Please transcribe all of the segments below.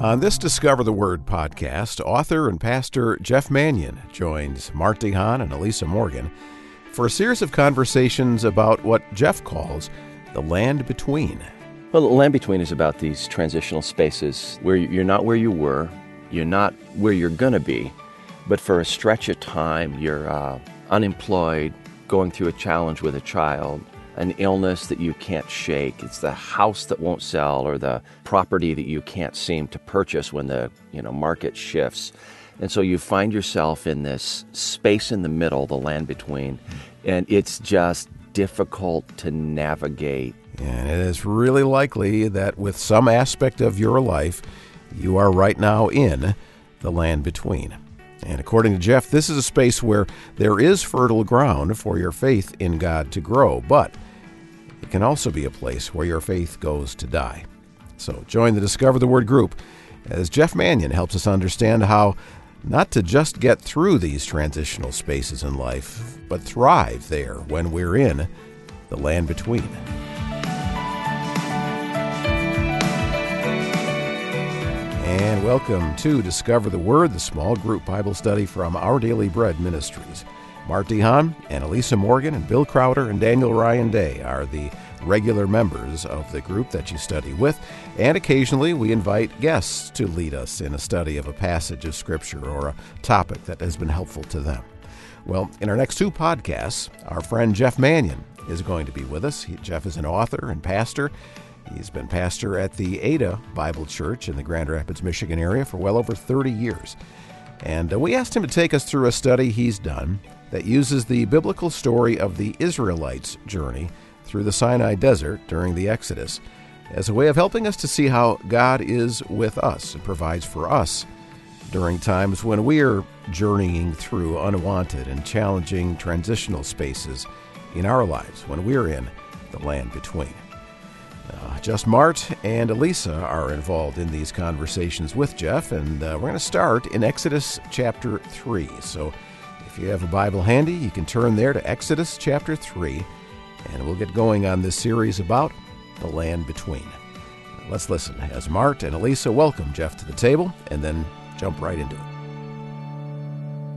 On this Discover the Word podcast, author and pastor Jeff Manion joins Mart DeHaan and Elisa Morgan for a series of conversations about what Jeff calls the land between. Well, the land between is about these transitional spaces where you're not where you were, you're not where you're going to be, but for a stretch of time, you're uh, unemployed, going through a challenge with a child, an illness that you can't shake. It's the house that won't sell or the property that you can't seem to purchase when the you know market shifts. And so you find yourself in this space in the middle, the land between, and it's just difficult to navigate. And it is really likely that with some aspect of your life, you are right now in the land between. And according to Jeff, this is a space where there is fertile ground for your faith in God to grow, but can also be a place where your faith goes to die. So join the Discover the Word group as Jeff Manion helps us understand how not to just get through these transitional spaces in life, but thrive there when we're in the land between. And welcome to Discover the Word, the small group Bible study from Our Daily Bread Ministries. Mart DeHaan and Elisa Morgan and Bill Crowder and Daniel Ryan Day are the regular members of the group that you study with, and occasionally we invite guests to lead us in a study of a passage of Scripture or a topic that has been helpful to them. Well, in our next two podcasts, our friend Jeff Manion is going to be with us. He, Jeff is an author and pastor. He's been pastor at the Ada Bible Church in the Grand Rapids, Michigan area for well over 30 years. And uh, we asked him to take us through a study he's done that uses the biblical story of the Israelites' journey through the Sinai Desert during the Exodus as a way of helping us to see how God is with us and provides for us during times when we are journeying through unwanted and challenging transitional spaces in our lives, when we're in the land between. Uh, just Mart and Elisa are involved in these conversations with Jeff, and uh, we're going to start in Exodus chapter 3. So if you have a Bible handy, you can turn there to Exodus chapter 3, and we'll get going on this series about the land between. Let's listen as Mart and Elisa welcome Jeff to the table and then jump right into it.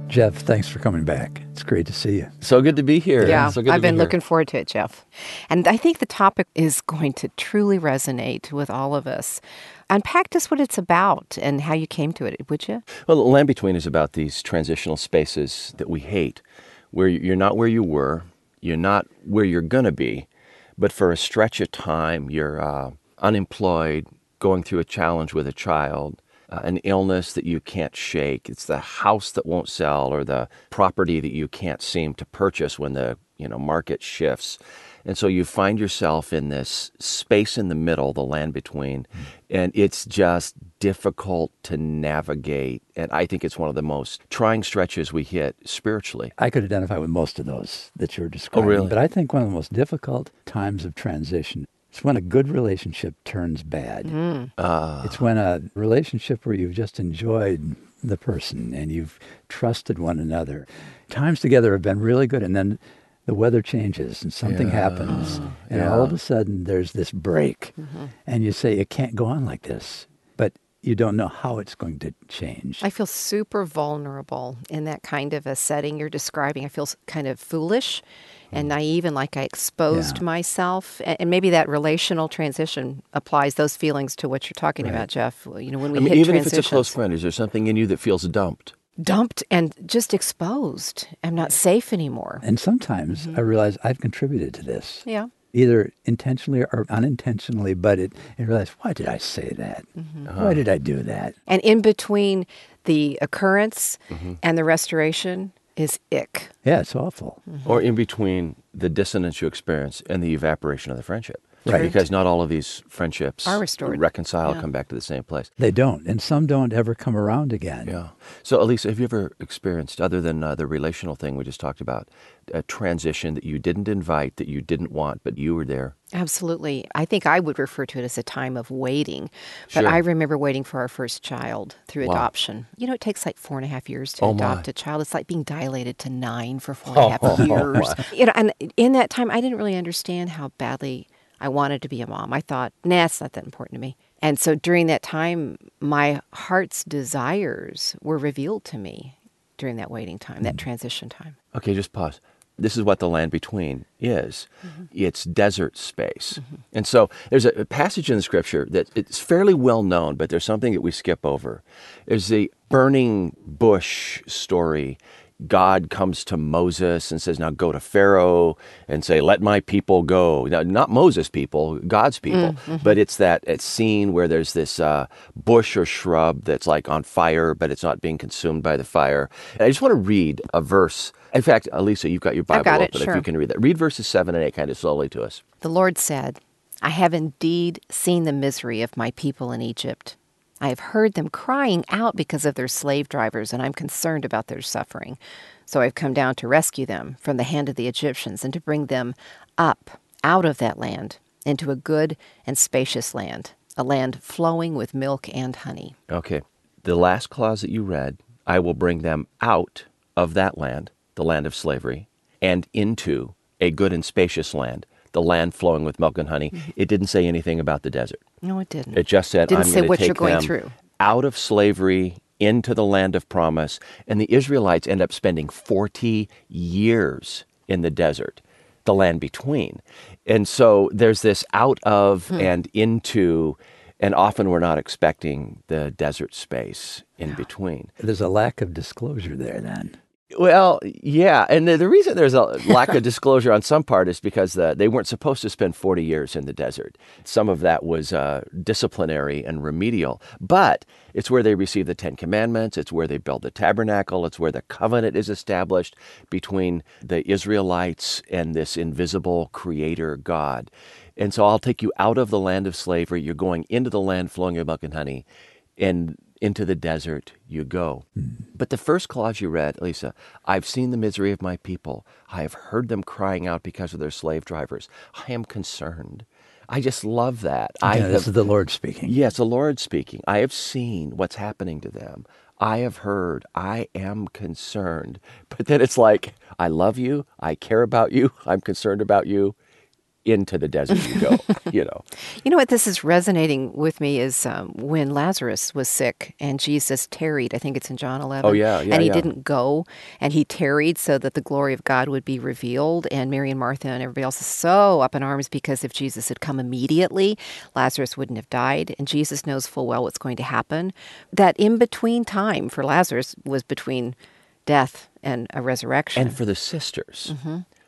Jeff, thanks for coming back. It's great to see you. So good to be here. Yeah, so good I've to be been looking forward to it, Jeff. And I think the topic is going to truly resonate with all of us. Unpack just what it's about and how you came to it, would you? Well, land between is about these transitional spaces that we hate, where you're not where you were, you're not where you're going to be, but for a stretch of time, you're uh, unemployed, going through a challenge with a child, uh, an illness that you can't shake. It's the house that won't sell or the property that you can't seem to purchase when the you know market shifts. And so you find yourself in this space in the middle, the land between, and it's just difficult to navigate. And I think it's one of the most trying stretches we hit spiritually. I could identify with most of those that you're describing. Oh, really? But I think one of the most difficult times of transition is when a good relationship turns bad. Uh, It's when a relationship where you've just enjoyed the person and you've trusted one another. Times together have been really good, and then the weather changes and something happens, and all of a sudden there's this break, mm-hmm. and you say it can't go on like this, but you don't know how it's going to change. I feel super vulnerable in that kind of a setting you're describing. I feel kind of foolish and mm. naive and like I exposed Yeah. myself. And maybe that relational transition applies those feelings to what you're talking about, Jeff. You know, when we I mean, hit even if it's a close friend, is there something in you that feels dumped? Dumped and just exposed. I'm not safe anymore. And sometimes I mm-hmm. realize I've contributed to this. Yeah. Either intentionally or unintentionally, but it, I realize, why did I say that? Mm-hmm. Why did I do that? And in between the occurrence mm-hmm. and the restoration is ick. Yeah, it's awful. Or in between the dissonance you experience and the evaporation of the friendship. Right. Because not all of these friendships Are restored. reconcile, Yeah. come back to the same place. They don't. And some don't ever come around again. Yeah. So, Elisa, have you ever experienced, other than uh, the relational thing we just talked about, a transition that you didn't invite, that you didn't want, but you were there? Absolutely. I think I would refer to it as a time of waiting. But Sure. I remember waiting for our first child through Wow. adoption. You know, it takes like four and a half years to Oh, my. Oh, adopt a child. It's like being dilated to nine for four and a half years. You know, and in that time, I didn't really understand how badly I wanted to be a mom. I thought, nah, it's not that important to me. And so during that time, my heart's desires were revealed to me during that waiting time, that mm. transition time. Okay, just pause. This is what the land between is. Mm-hmm. It's desert space. Mm-hmm. And so there's a, a passage in the scripture that it's fairly well known, but there's something that we skip over. There's the burning bush story. God comes to Moses and says, Now go to Pharaoh and say, Let my people go. Now, not Moses' people, God's people. But it's that it's scene where there's this uh, bush or shrub that's like on fire, but it's not being consumed by the fire. And I just want to read a verse. In fact, Elisa, you've got your Bible got it, open if you can read that. Read verses 7 and 8 kind of slowly to us. The Lord said, I have indeed seen the misery of my people in Egypt. I have heard them crying out because of their slave drivers, and I'm concerned about their suffering. So I've come down to rescue them from the hand of the Egyptians and to bring them up out of that land into a good and spacious land, a land flowing with milk and honey. Okay. The last clause that you read, I will bring them out of that land, the land of slavery, and into a good and spacious land, the land flowing with milk and honey. It didn't say anything about the desert. No, it didn't. It just said, Didn't I'm say what take you're going them through. out of slavery into the land of promise. And the Israelites end up spending 40 years in the desert, the land between. And so there's this out of Hmm. and into, and often we're not expecting the desert space in between. There's a lack of disclosure there then. Well, yeah, and the, the reason there's a lack of disclosure on some part is because the, they weren't supposed to spend 40 years in the desert. Some of that was uh, disciplinary and remedial, but it's where they receive the Ten Commandments. It's where they build the tabernacle. It's where the covenant is established between the Israelites and this invisible Creator God. And so I'll take you out of the land of slavery. You're going into the land flowing with milk and honey, and into the desert you go. Hmm. But the first clause you read, Lisa, I've seen the misery of my people. I have heard them crying out because of their slave drivers. I am concerned. I just love that. I Yeah, have, this is the Lord speaking. yes, the Lord speaking. I have seen what's happening to them. I have heard. I am concerned. But then it's like, I love you. I care about you. I'm concerned about you. Into the desert you go, you know. You know what this is resonating with me is um, when Lazarus was sick and Jesus tarried. I think it's in John 11. Oh, yeah, yeah, And he yeah. didn't go and he tarried so that the glory of God would be revealed. And Mary and Martha and everybody else is so up in arms because if Jesus had come immediately, Lazarus wouldn't have died. And Jesus knows full well what's going to happen. That in between time for Lazarus was between death and a resurrection. and for the sisters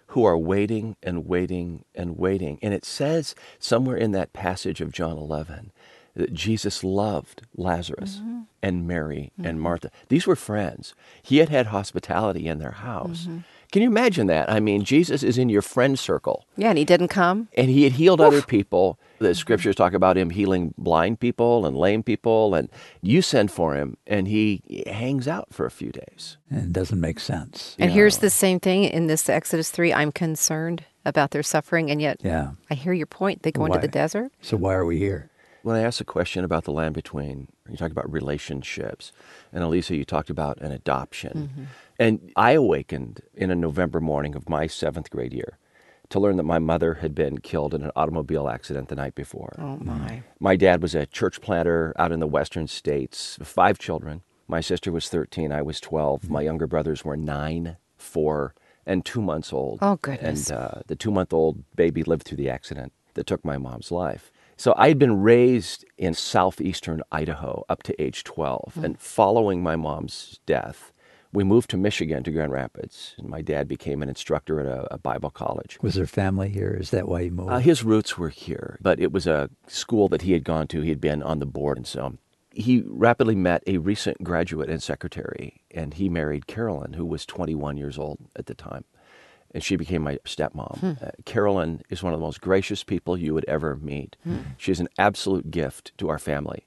who are waiting and waiting and waiting. And it says somewhere in that passage of John 11 that Jesus loved Lazarus mm-hmm. and Mary and mm-hmm. Martha. These were friends. He had had hospitality in their house. Mm-hmm. Can you imagine that? I mean, Jesus is in your friend circle. yeah, and he didn't come. And he had healed other people. The scriptures talk about him healing blind people and lame people. And you send for him, and he hangs out for a few days. And it doesn't make sense. And here's the same thing in this Exodus 3 I'm concerned about their suffering, and yet Yeah. I hear your point. They go into the desert. So why are we here? When I asked a question about the land between, you talk about relationships, and Elisa, you talked about an adoption. And I awakened in a November morning of my seventh grade year to learn that my mother had been killed in an automobile accident the night before. Oh, my. My dad was a church planter out in the western states, five children. My sister was 13, I was 12. My younger brothers were nine, four, and two months old. Oh, goodness. And uh, the two month old baby lived through the accident that took my mom's life. So I had been raised in southeastern Idaho up to age 12. Hmm. And following my mom's death, we moved to Michigan to Grand Rapids. And my dad became an instructor at a, a Bible college. Was there family here? Is that why you moved? Uh, his roots were here, but it was a school that he had gone to. He had been on the board, and so he rapidly met a recent graduate and secretary, and he married Carolyn, who was 21 years old at the time. And she became my stepmom. Uh, Carolyn is one of the most gracious people you would ever meet. She's an absolute gift to our family.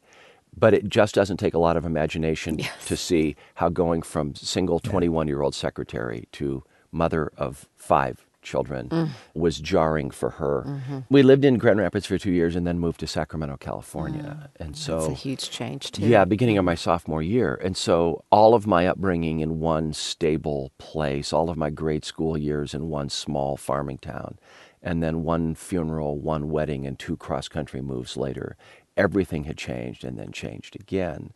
But it just doesn't take a lot of imagination to see how going from single 21 year old secretary to mother of five children mm. was jarring for her. Mm-hmm. We lived in Grand Rapids for two years and then moved to Sacramento, California. Ah, and so It's a huge change, too. yeah, beginning of mm. my sophomore year. And so all of my upbringing in one stable place, all of my grade school years in one small farming town. and then one funeral, one wedding, and two cross country moves later, everything had changed and then changed again.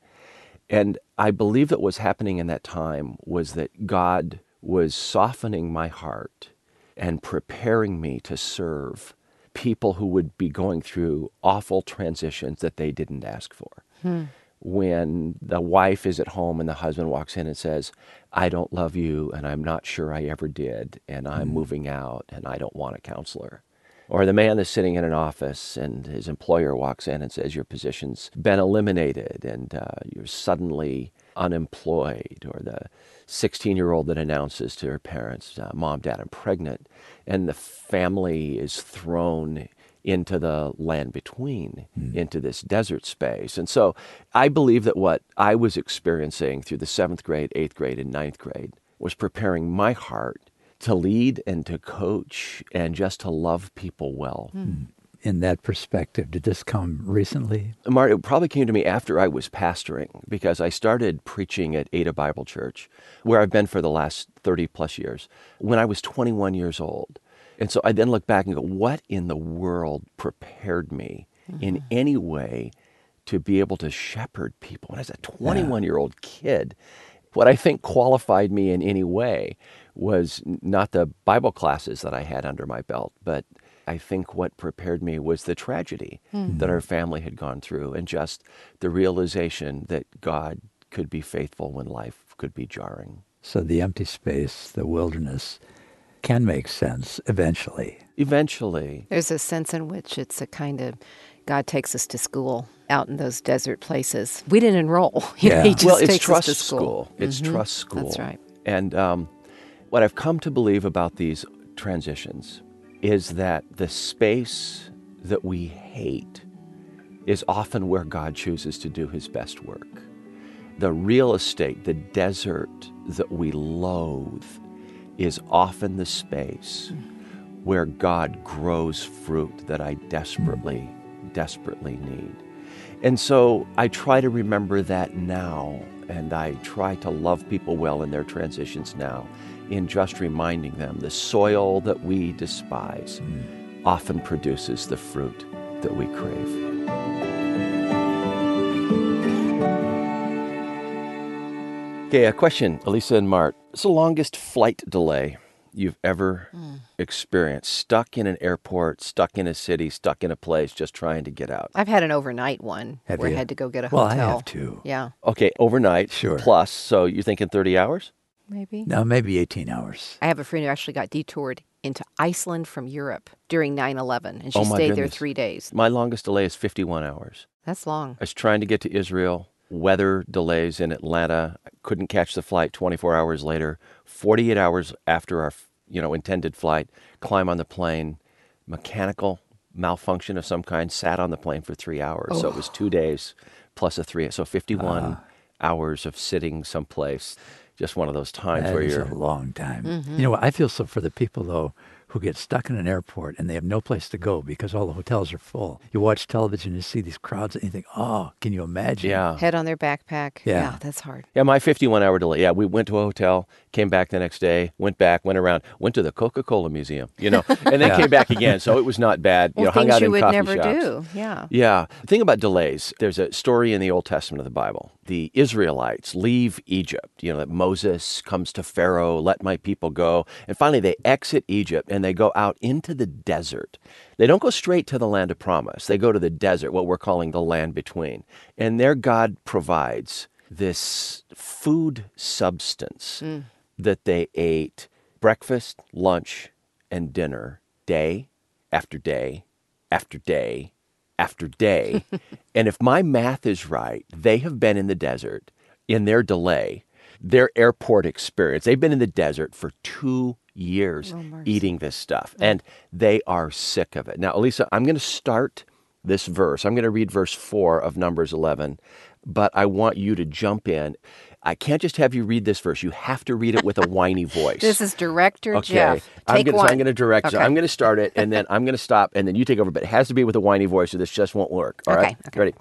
And I believe that what was happening in that time was that God was softening my heart and preparing me to serve people who would be going through awful transitions that they didn't ask for. Hmm. When the wife is at home and the husband walks in and says, I don't love you and I'm not sure I ever did, and I'm hmm. moving out and I don't want a counselor. Or the man that's sitting in an office and his employer walks in and says, Your position's been eliminated and uh, you're suddenly unemployed. Or the 16 year old that announces to her parents, uh, Mom, Dad, I'm pregnant. And the family is thrown into the land between, mm. into this desert space. And so I believe that what I was experiencing through the seventh grade, eighth grade, and ninth grade was preparing my heart to lead and to coach and just to love people well. Mm. In that perspective, did this come recently? Mart, it probably came to me after I was pastoring because I started preaching at Ada Bible Church, where I've been for the last 30 plus years, when I was 21 years old. And so I then look back and go, what in the world prepared me mm-hmm. in any way to be able to shepherd people? When I was a 21 year old kid, what I think qualified me in any way was not the Bible classes that I had under my belt, but I think what prepared me was the tragedy mm-hmm. that our family had gone through and just the realization that God could be faithful when life could be jarring. So the empty space, the wilderness, can make sense eventually. Eventually. There's a sense in which it's a kind of God takes us to school out in those desert places. We didn't enroll. You yeah. know, well, it's trust school. school. It's mm-hmm. trust school. That's right. And um, what I've come to believe about these transitions is that the space that we hate is often where God chooses to do his best work. The real estate, the desert that we loathe, is often the space where God grows fruit that I desperately, desperately need. And so I try to remember that now, and I try to love people well in their transitions now in just reminding them the soil that we despise mm. often produces the fruit that we crave. Okay, a question, Elisa and Mart. What's the longest flight delay you've ever mm. experienced? Stuck in an airport, stuck in a city, stuck in a place, just trying to get out. I've had an overnight one have where you? I had to go get a well, hotel. Well, I have too. Yeah. Okay, overnight. Sure. Plus, so you're thinking 30 hours? Maybe? No, maybe 18 hours. I have a friend who actually got detoured into Iceland from Europe during 9 11, and she oh stayed goodness. there three days. My longest delay is 51 hours. That's long. I was trying to get to Israel. Weather delays in Atlanta. I couldn't catch the flight 24 hours later. 48 hours after our you know intended flight, climb on the plane. Mechanical malfunction of some kind. Sat on the plane for three hours. Oh. So it was two days plus a three. So 51 uh. hours of sitting someplace just one of those times that where you're a long time. Mm-hmm. You know, what? I feel so for the people though who get stuck in an airport and they have no place to go because all the hotels are full. You watch television, and you see these crowds, and you think, oh, can you imagine? Yeah. Head on their backpack. Yeah. yeah that's hard. Yeah, my 51 hour delay. Yeah, we went to a hotel, came back the next day, went back, went around, went to the Coca Cola Museum, you know, and then yeah. came back again. So it was not bad. Well, you know, hung out you in would coffee never shops. do. Yeah. Yeah. The thing about delays, there's a story in the Old Testament of the Bible. The Israelites leave Egypt. You know, that Moses comes to Pharaoh, let my people go. And finally, they exit Egypt and they go out into the desert. They don't go straight to the land of promise. They go to the desert, what we're calling the land between. And there God provides this food substance mm. that they ate breakfast, lunch, and dinner day after day after day after day. and if my math is right, they have been in the desert in their delay, their airport experience. They've been in the desert for two years oh, eating this stuff, and they are sick of it. Now, Elisa, I'm going to start this verse. I'm going to read verse 4 of Numbers 11, but I want you to jump in. I can't just have you read this verse. You have to read it with a whiny voice. this is director okay. Jeff. Take I'm gonna, one. So I'm going to direct. Okay. So I'm going to start it, and then I'm going to stop, and then you take over. But it has to be with a whiny voice, or this just won't work. All okay. right? Okay. Ready?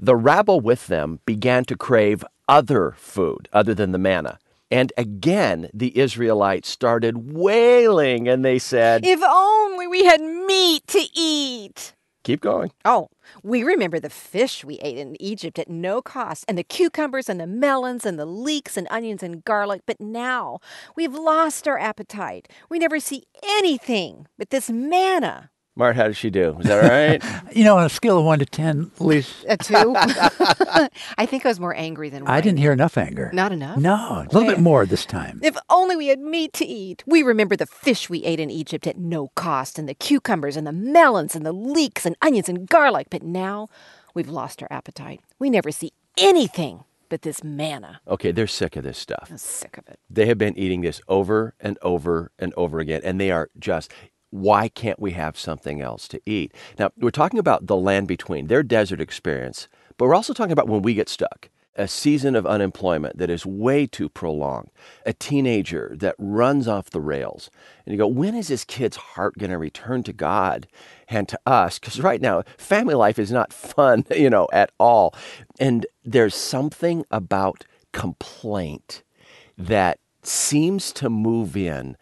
The rabble with them began to crave other food other than the manna And again, the Israelites started wailing and they said, If only we had meat to eat. Keep going. Oh, we remember the fish we ate in Egypt at no cost, and the cucumbers and the melons and the leeks and onions and garlic. But now we've lost our appetite. We never see anything but this manna. Mart, how did she do? Is that all right? You know, on a scale of one to ten, Lise, A two? I think I was more angry than I didn't hear enough anger. Not enough? No, a little bit more this time. If only we had meat to eat. We remember the fish we ate in Egypt at no cost, and the cucumbers and the melons and the leeks and onions and garlic. But now we've lost our appetite. We never see anything but this manna. okay, they're sick of this stuff. I'm sick of it. They have been eating this over and over and over again, and they are just, why can't we have something else to eat? Now, we're talking about the land between, their desert experience, but we're also talking about when we get stuck. A season of unemployment that is way too prolonged, a teenager that runs off the rails. And you go, when is this kid's heart going to return to God and to us? Because right now, family life is not fun, you know, at all. And there's something about complaint that seems to move in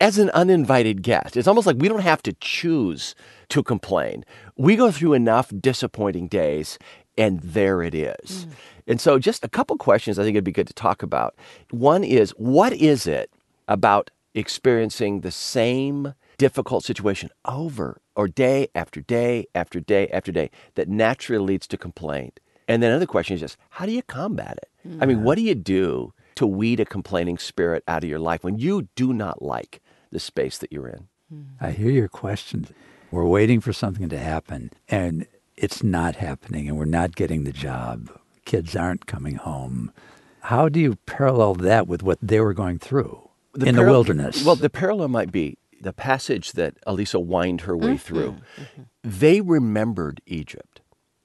as an uninvited guest. It's almost like we don't have to choose to complain. We go through enough disappointing days, and there it is. Mm. And so, just a couple questions I think it'd be good to talk about. One is what is it about experiencing the same difficult situation over or day after day after day after day that naturally leads to complaint? And then another question is just how do you combat it? I mean, mm. what do you do to weed a complaining spirit out of your life when you do not like the space that you're in? Hmm. I hear your questions. We're waiting for something to happen, and it's not happening, and we're not getting the job. Kids aren't coming home. How do you parallel that with what they were going through in the wilderness? Well, the parallel might be the passage that Elisa whined her way mm-hmm. through. Mm-hmm. They remembered Egypt.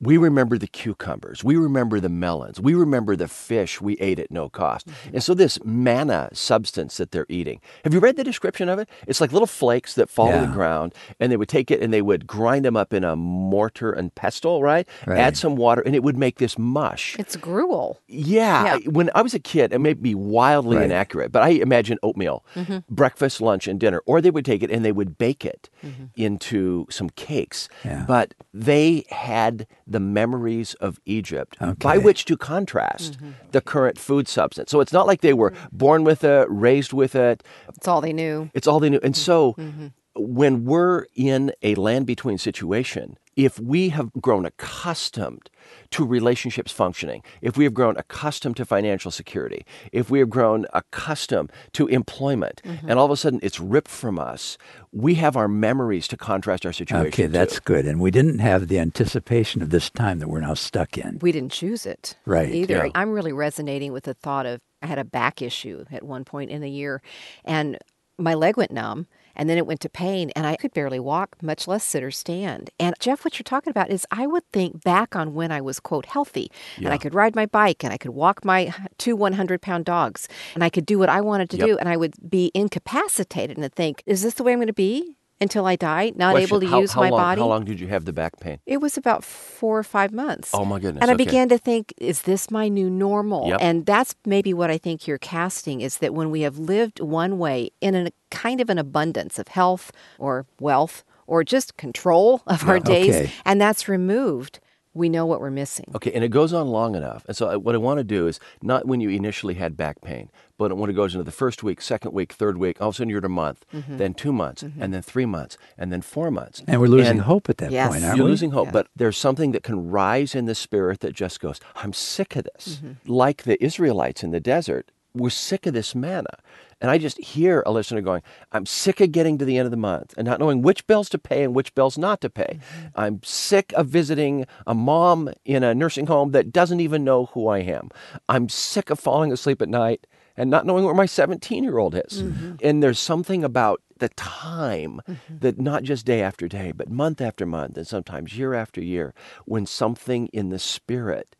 We remember the cucumbers. We remember the melons. We remember the fish we ate at no cost. And so, this manna substance that they're eating, have you read the description of it? It's like little flakes that fall to the ground, and they would take it and they would grind them up in a mortar and pestle, right? Right. Add some water, and it would make this mush. It's gruel. Yeah. Yeah. When I was a kid, it may be wildly Right. inaccurate, but I imagine oatmeal, Mm-hmm. breakfast, lunch, and dinner. Or they would take it and they would bake it into some cakes. Yeah. But they had the memories of Egypt by which to contrast Mm-hmm. the current food substance. So it's not like they were born with it, raised with it. It's all they knew. It's all they knew. And so Mm-hmm. when we're in a land between situation, if we have grown accustomed to relationships functioning, if we have grown accustomed to financial security, if we have grown accustomed to employment, Mm-hmm. and all of a sudden it's ripped from us, we have our memories to contrast our situation. okay, that's to. good. And we didn't have the anticipation of this time that we're now stuck in. We didn't choose it. Right, Either. yeah. I'm really resonating with the thought of I had a back issue at one point in the year and my leg went numb and then it went to pain and I could barely walk, much less sit or stand. And Jeff, what you're talking about is I would think back on when I was quote healthy and I could ride my bike and I could walk my two 100 pound dogs and I could do what I wanted to Yep. do and I would be incapacitated and think, is this the way I'm going to be until I die? Not Question, able to how, use how my long, body? How long did you have the back pain? It was about four or five months. Oh, my goodness, And I okay. began to think, is this my new normal? Yep. And that's maybe what I think you're casting is that when we have lived one way in a kind of an abundance of health or wealth or just control of our days, Okay. and that's removed, we know what we're missing. Okay, and it goes on long enough. And so, what I want to do is not when you initially had back pain, but when it goes into the first week, second week, third week, all of a sudden you're at a month, Mm-hmm. then two months, and then three months, and then four months. And we're losing And hope at that Yes. point, aren't You're we? losing hope, Yeah. but there's something that can rise in the spirit that just goes, I'm sick of this. Mm-hmm. Like the Israelites in the desert, we're sick of this manna. And I just hear a listener going, I'm sick of getting to the end of the month and not knowing which bills to pay and which bills not to pay. Mm-hmm. I'm sick of visiting a mom in a nursing home that doesn't even know who I am. I'm sick of falling asleep at night and not knowing where my 17 year old is. Mm-hmm. And there's something about the time that not just day after day, but month after month, and sometimes year after year, when something in the spirit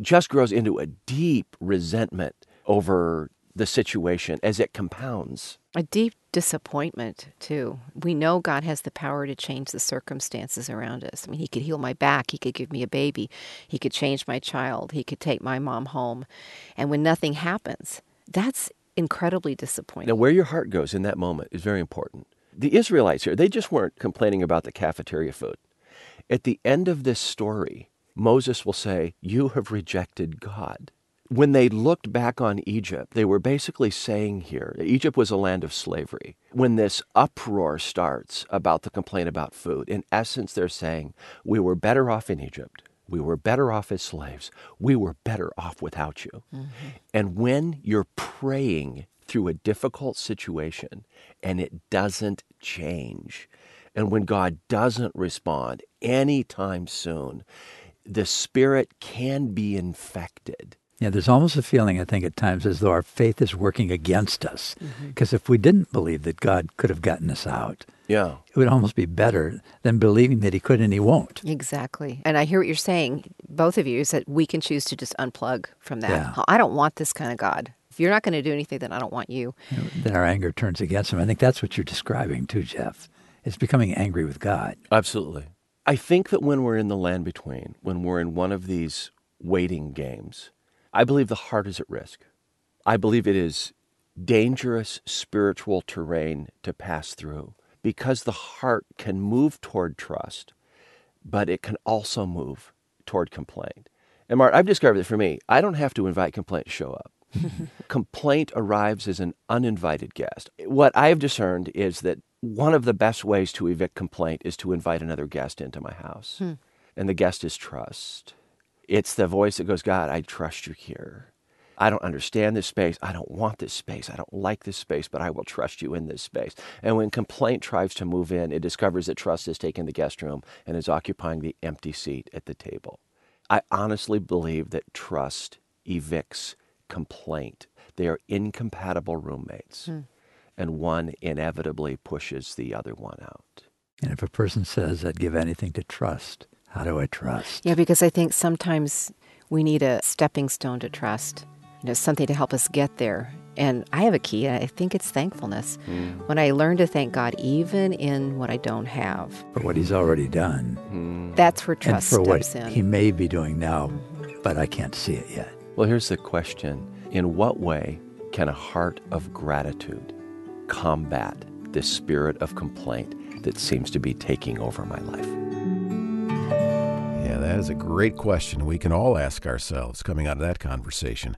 just grows into a deep resentment over the situation as it compounds. A deep disappointment, too. We know God has the power to change the circumstances around us. I mean, He could heal my back. He could give me a baby. He could change my child. He could take my mom home. And when nothing happens, that's incredibly disappointing. Now, where your heart goes in that moment is very important. The Israelites here, they just weren't complaining about the cafeteria food. At the end of this story, Moses will say, You have rejected God. When they looked back on Egypt, they were basically saying here Egypt was a land of slavery. When this uproar starts about the complaint about food, in essence, they're saying, We were better off in Egypt. We were better off as slaves. We were better off without you. Mm-hmm. And when you're praying through a difficult situation and it doesn't change, and when God doesn't respond anytime soon, the spirit can be infected. Yeah, there's almost a feeling, I think, at times as though our faith is working against us. Because mm-hmm. if we didn't believe that God could have gotten us out, yeah. it would almost be better than believing that He could and He won't. Exactly. And I hear what you're saying, both of you, is that we can choose to just unplug from that. Yeah. I don't want this kind of God. If you're not going to do anything, then I don't want you. you then our anger turns against Him. I think that's what you're describing too, Jeff. It's becoming angry with God. Absolutely. I think that when we're in the land between, when we're in one of these waiting games, I believe the heart is at risk. I believe it is dangerous spiritual terrain to pass through because the heart can move toward trust, but it can also move toward complaint. And Mart, I've discovered that for me, I don't have to invite complaint to show up. complaint arrives as an uninvited guest. What I've discerned is that one of the best ways to evict complaint is to invite another guest into my house. Hmm. And the guest is trust. It's the voice that goes, God, I trust you here. I don't understand this space. I don't want this space. I don't like this space, but I will trust you in this space. And when complaint tries to move in, it discovers that trust has taken the guest room and is occupying the empty seat at the table. I honestly believe that trust evicts complaint. They are incompatible roommates, hmm. and one inevitably pushes the other one out. And if a person says, I'd give anything to trust, how do I trust? Yeah, because I think sometimes we need a stepping stone to trust, you know, something to help us get there. And I have a key, and I think it's thankfulness. Mm. When I learn to thank God, even in what I don't have, for what He's already done, mm. that's where trust and for what in. He may be doing now, mm-hmm. but I can't see it yet. Well, here's the question In what way can a heart of gratitude combat this spirit of complaint that seems to be taking over my life? That is a great question we can all ask ourselves coming out of that conversation.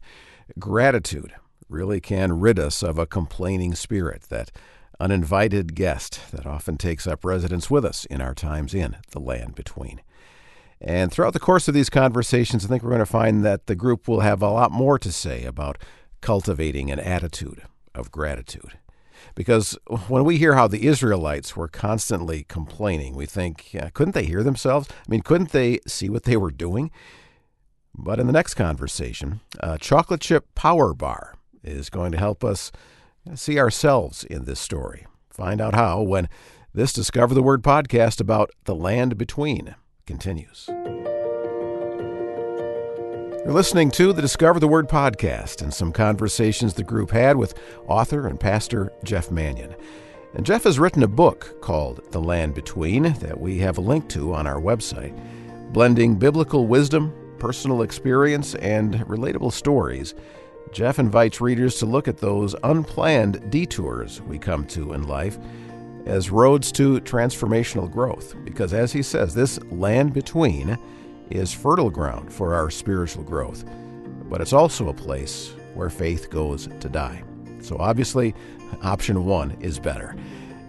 Gratitude really can rid us of a complaining spirit, that uninvited guest that often takes up residence with us in our times in the land between. And throughout the course of these conversations, I think we're going to find that the group will have a lot more to say about cultivating an attitude of gratitude. Because when we hear how the Israelites were constantly complaining, we think, couldn't they hear themselves? I mean, couldn't they see what they were doing? But in the next conversation, a chocolate chip power bar is going to help us see ourselves in this story. Find out how when this Discover the Word podcast about the land between continues. You're listening to the Discover the Word podcast and some conversations the group had with author and pastor Jeff Manion. And Jeff has written a book called The Land Between that we have a link to on our website, blending biblical wisdom, personal experience, and relatable stories. Jeff invites readers to look at those unplanned detours we come to in life as roads to transformational growth. Because as he says, this land between is fertile ground for our spiritual growth, but it's also a place where faith goes to die. So obviously, option one is better.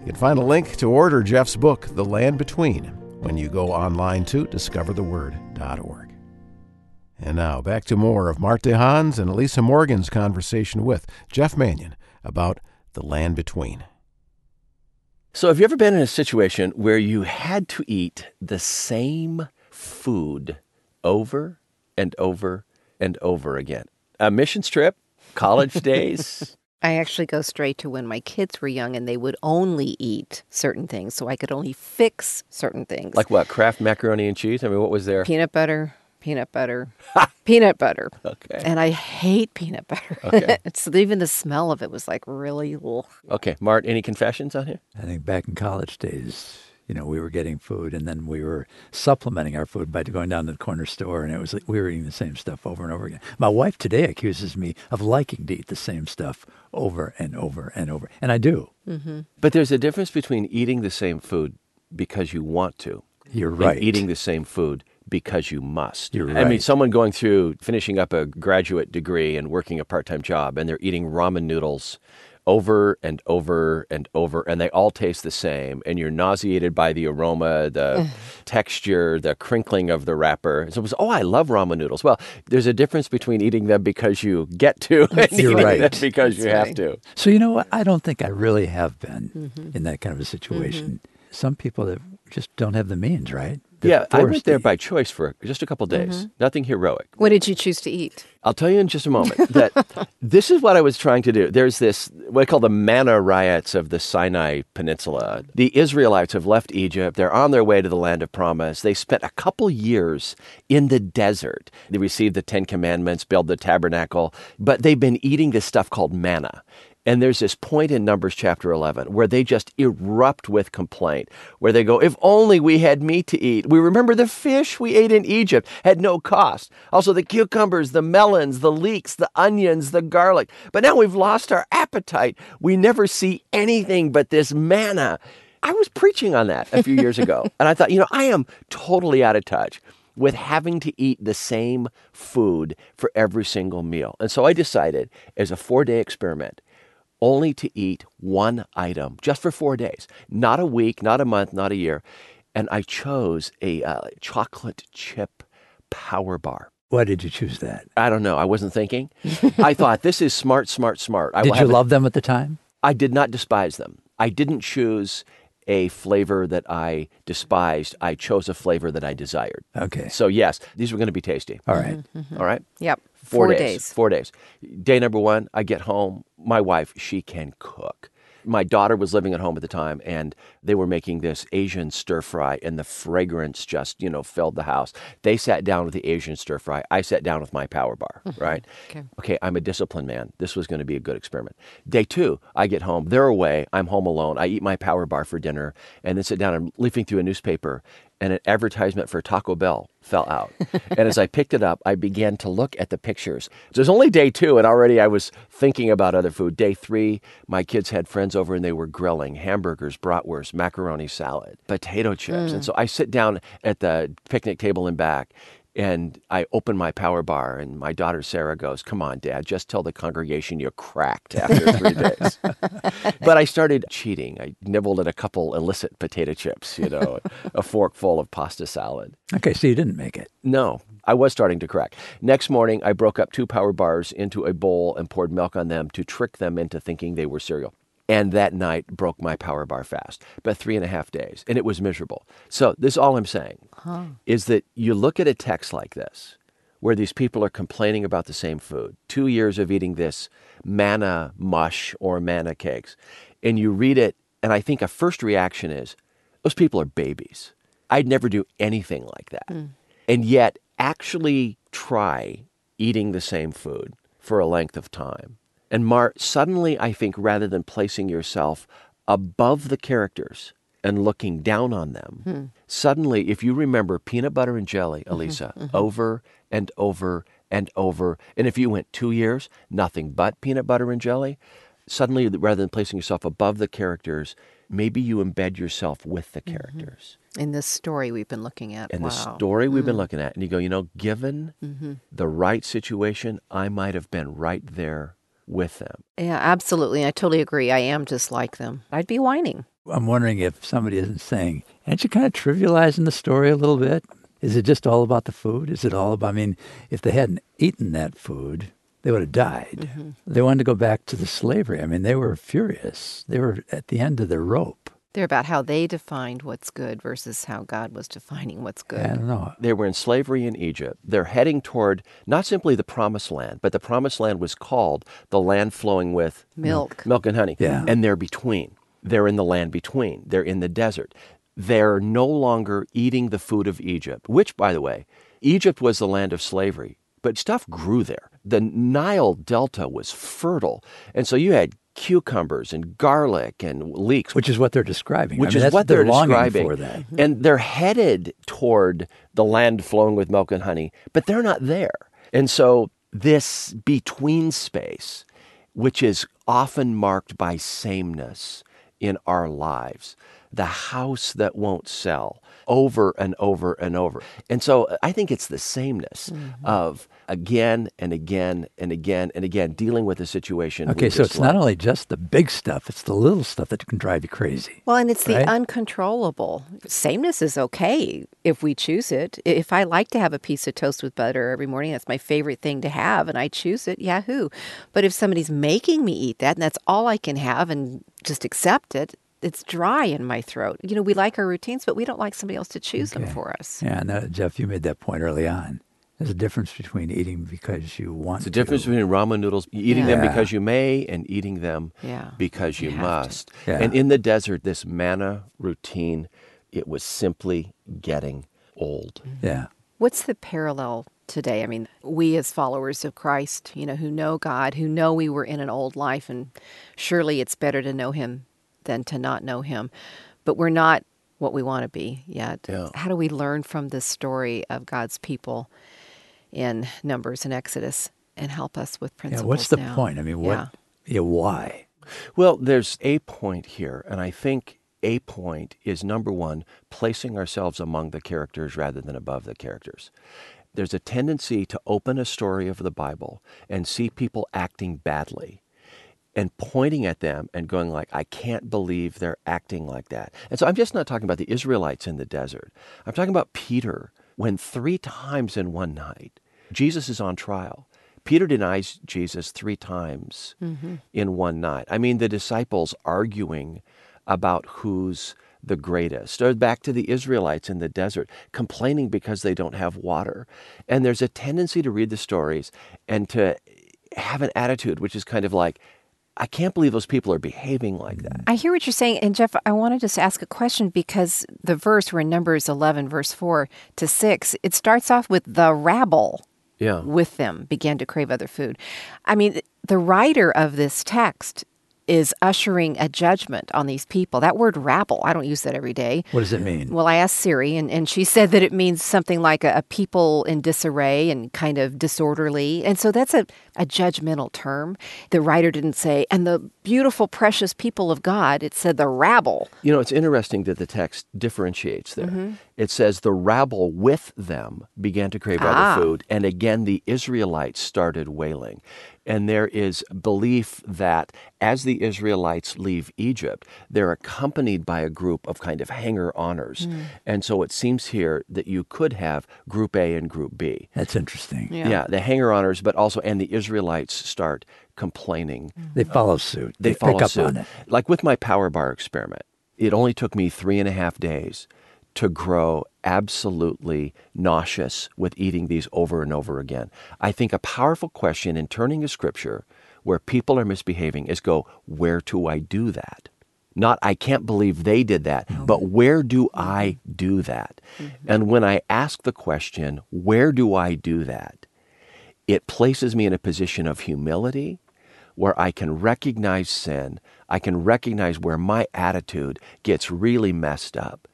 You can find a link to order Jeff's book, The Land Between, when you go online to discovertheword.org. And now back to more of Mart DeHaan's and Elisa Morgan's conversation with Jeff Manion about the land between. So, have you ever been in a situation where you had to eat the same food over and over and over again. A missions trip, college days. I actually go straight to when my kids were young and they would only eat certain things, so I could only fix certain things. Like what? Kraft macaroni and cheese? I mean, what was there? Peanut butter, peanut butter, peanut butter. Okay. And I hate peanut butter. Okay. it's even the smell of it was like really. Ugh. Okay, Mart. Any confessions on here? I think back in college days, You know, we were getting food and then we were supplementing our food by going down to the corner store and it was like we were eating the same stuff over and over again. My wife today accuses me of liking to eat the same stuff over and over and over. And I do. Mm-hmm. But there's a difference between eating the same food because you want to. You're right. And eating the same food because you must. You're right. I mean, someone going through finishing up a graduate degree and working a part time job, and they're eating ramen noodles over and over and over, and they all taste the same, and you're nauseated by the aroma, the texture, the crinkling of the wrapper. So it was, oh, I love ramen noodles. Well, there's a difference between eating them because you get to and You're eating right. them because you That's have right. to. So you know what? I don't think I really have been Mm-hmm. in that kind of a situation. Some people that just don't have the means, right? They're Yeah, I went there by choice for just a couple days. Mm-hmm. Nothing heroic. What did you choose to eat? I'll tell you in just a moment that this is what I was trying to do. There's this, what I call the manna riots of the Sinai Peninsula. The Israelites have left Egypt. They're on their way to the land of promise. They spent a couple years in the desert. They received the Ten Commandments, built the tabernacle, but they've been eating this stuff called manna. And there's this point in Numbers chapter 11 where they just erupt with complaint, where they go, If only we had meat to eat. We remember the fish we ate in Egypt had no cost. Also, the cucumbers, the melons, the leeks, the onions, the garlic. But now we've lost our appetite. We never see anything but this manna. I was preaching on that a few years ago. And I thought, you know, I am totally out of touch with having to eat the same food for every single meal. And so I decided, as a four day experiment, only to eat one item just for four days, not a week, not a month, not a year. And I chose a uh, chocolate chip power bar. Why did you choose that? I don't know. I wasn't thinking. I thought this is smart, smart, smart. I Did you have a- love them at the time? I did not despise them. I didn't choose a flavor that I despised. I chose a flavor that I desired. Okay. So yes, these were going to be tasty. All right. All right. Yep. Four, Four days. days. Four days. Day number one, I get home. My wife, she can cook. My daughter was living at home at the time, and they were making this Asian stir fry, and the fragrance just, you know, filled the house. They sat down with the Asian stir fry. I sat down with my power bar, right? Okay. Okay, I'm a disciplined man. This was going to be a good experiment. Day two, I get home. They're away. I'm home alone. I eat my power bar for dinner and then sit down and leafing through a newspaper, and an advertisement for Taco Bell fell out. and as I picked it up, I began to look at the pictures. So it was only day two, and already I was thinking about other food. Day three, my kids had friends over and they were grilling hamburgers, bratwurst, macaroni salad, potato chips. And mm. so I sit down at the picnic table in back and I open my power bar, and my daughter Sarah goes, Come on, Dad, just tell the congregation you're cracked after three days. but I started cheating. I nibbled at a couple illicit potato chips, you know, a fork full of pasta salad. Okay, so you didn't make it. No, I was starting to crack. Next morning, I broke up two power bars into a bowl and poured milk on them to trick them into thinking they were cereal. And that night broke my power bar fast, but three and a half days, and it was miserable. So, this is all I'm saying is that you look at a text like this, where these people are complaining about the same food, two years of eating this manna mush or manna cakes, and you read it, and I think a first reaction is, those people are babies. I'd never do anything like that. Hmm. And yet, actually try eating the same food for a length of time. And Mart, suddenly, I think rather than placing yourself above the characters and looking down on them, hmm. suddenly, if you remember peanut butter and jelly, mm-hmm. Elisa, mm-hmm. over and over and over, and if you went two years, nothing but peanut butter and jelly, suddenly, rather than placing yourself above the characters, maybe you embed yourself with the mm-hmm. characters. In this story we've been looking at. and wow. the story we've been mm. looking at, and you go, you know, given the right situation, I might have been right there with them. Yeah, absolutely. I totally agree. I am just like them. I'd be whining. I'm wondering if somebody isn't saying, aren't you kind of trivializing the story a little bit? Is it just all about the food? Is it all about, I mean, if they hadn't eaten that food, they would have died. Mm-hmm. They wanted to go back to the slavery. I mean, they were furious. They were at the end of their rope. They're about how they defined what's good versus how God was defining what's good. I don't know. They were in slavery in Egypt. They're heading toward not simply the promised land, but the promised land was called the land flowing with Milk. milk and honey. Yeah. And they're between. They're in the land between. They're in the desert. They're no longer eating the food of Egypt, which, by the way, Egypt was the land of slavery, but stuff grew there. The Nile Delta was fertile. And so you had cucumbers and garlic and leeks, which is what they're describing. Which I mean, is what they're, they're, describing. for that. Mm-hmm. And they're headed toward the land flowing with milk and honey, but they're not there. And so this between space, which is often marked by sameness in our lives, the house that won't sell over and over and over. And so I think it's the sameness mm-hmm. of again and again and again and again dealing with a situation. Okay, so it's not only just the big stuff, it's the little stuff that can drive you crazy. Well, and it's right? the uncontrollable. Sameness is okay if we choose it. If I like to have a piece of toast with butter every morning, that's my favorite thing to have, and I choose it, yahoo. But if somebody's making me eat that and that's all I can have and just accept it, it's dry in my throat. You know, we like our routines, but we don't like somebody else to choose okay. them for us. Yeah, no, Jeff, you made that point early on. There's a difference between eating because you want. It's a difference between ramen noodles, eating yeah. them because you may, and eating them yeah. because you, you must. Yeah. And in the desert, this manna routine, it was simply getting old. Mm-hmm. Yeah. What's the parallel today? I mean, we as followers of Christ, you know, who know God, who know we were in an old life, and surely it's better to know Him than to not know him. But we're not what we want to be yet. Yeah. How do we learn from this story of God's people in Numbers and Exodus and help us with principles? Yeah, what's the now? point? I mean, what? Yeah. yeah, why? Well, there's a point here, and I think a point is number one, placing ourselves among the characters rather than above the characters. There's a tendency to open a story of the Bible and see people acting badly and pointing at them and going like i can't believe they're acting like that and so i'm just not talking about the israelites in the desert i'm talking about peter when three times in one night jesus is on trial peter denies jesus three times mm-hmm. in one night i mean the disciples arguing about who's the greatest. Or back to the Israelites in the desert, complaining because they don't have water. And there's a tendency to read the stories and to have an attitude which is kind of like, I can't believe those people are behaving like that. I hear what you're saying. And Jeff, I want to just ask a question because the verse, we're in Numbers 11, verse 4 to 6, it starts off with the rabble yeah. with them began to crave other food. I mean, the writer of this text is ushering a judgment on these people. That word rabble, I don't use that every day. What does it mean? Well, I asked Siri, and, and she said that it means something like a, a people in disarray and kind of disorderly. And so that's a, a judgmental term. The writer didn't say, and the beautiful, precious people of God. It said the rabble. You know, it's interesting that the text differentiates there. Mm-hmm. It says the rabble with them began to crave ah. other food, and again the Israelites started wailing. And there is belief that as the Israelites leave Egypt, they're accompanied by a group of kind of hanger oners. Mm. And so it seems here that you could have group A and group B. That's interesting. Yeah, yeah the hanger oners, but also, and the Israelites start complaining. They follow suit. They, they follow pick up suit. on it. Like with my power bar experiment, it only took me three and a half days to grow absolutely nauseous with eating these over and over again. I think a powerful question in turning to Scripture where people are misbehaving is go, where do I do that? Not, I can't believe they did that, mm-hmm. but where do I do that? Mm-hmm. And when I ask the question, where do I do that? It places me in a position of humility where I can recognize sin. I can recognize where my attitude gets really messed up.